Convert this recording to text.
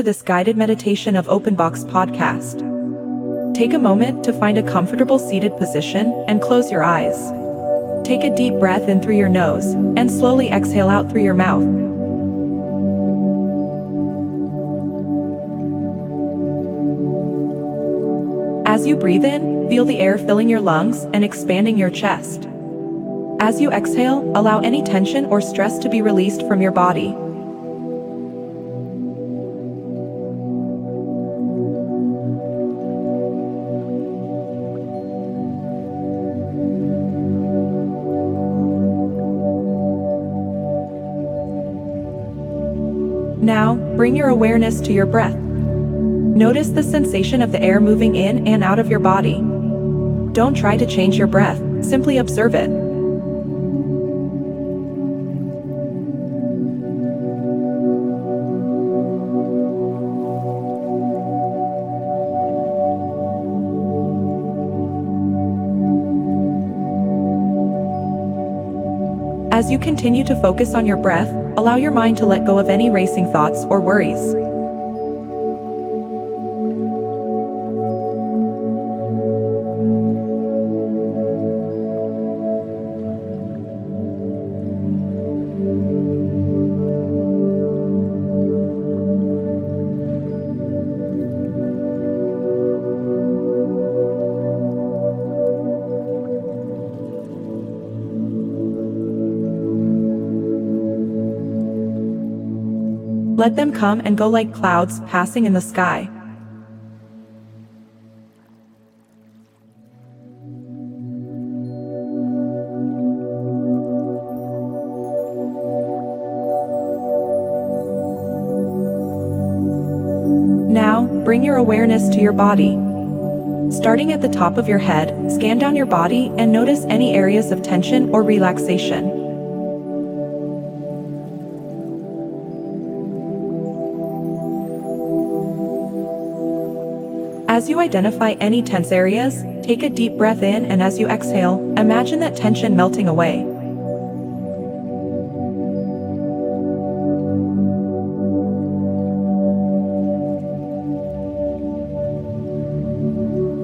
to this guided meditation of OpenBox podcast. Take a moment to find a comfortable seated position and close your eyes. Take a deep breath in through your nose and slowly exhale out through your mouth. As you breathe in, feel the air filling your lungs and expanding your chest. As you exhale, allow any tension or stress to be released from your body. Now, bring your awareness to your breath. Notice the sensation of the air moving in and out of your body. Don't try to change your breath, simply observe it. As you continue to focus on your breath, allow your mind to let go of any racing thoughts or worries. Let them come and go like clouds passing in the sky. Now, bring your awareness to your body. Starting at the top of your head, scan down your body and notice any areas of tension or relaxation. As you identify any tense areas, take a deep breath in and as you exhale, imagine that tension melting away.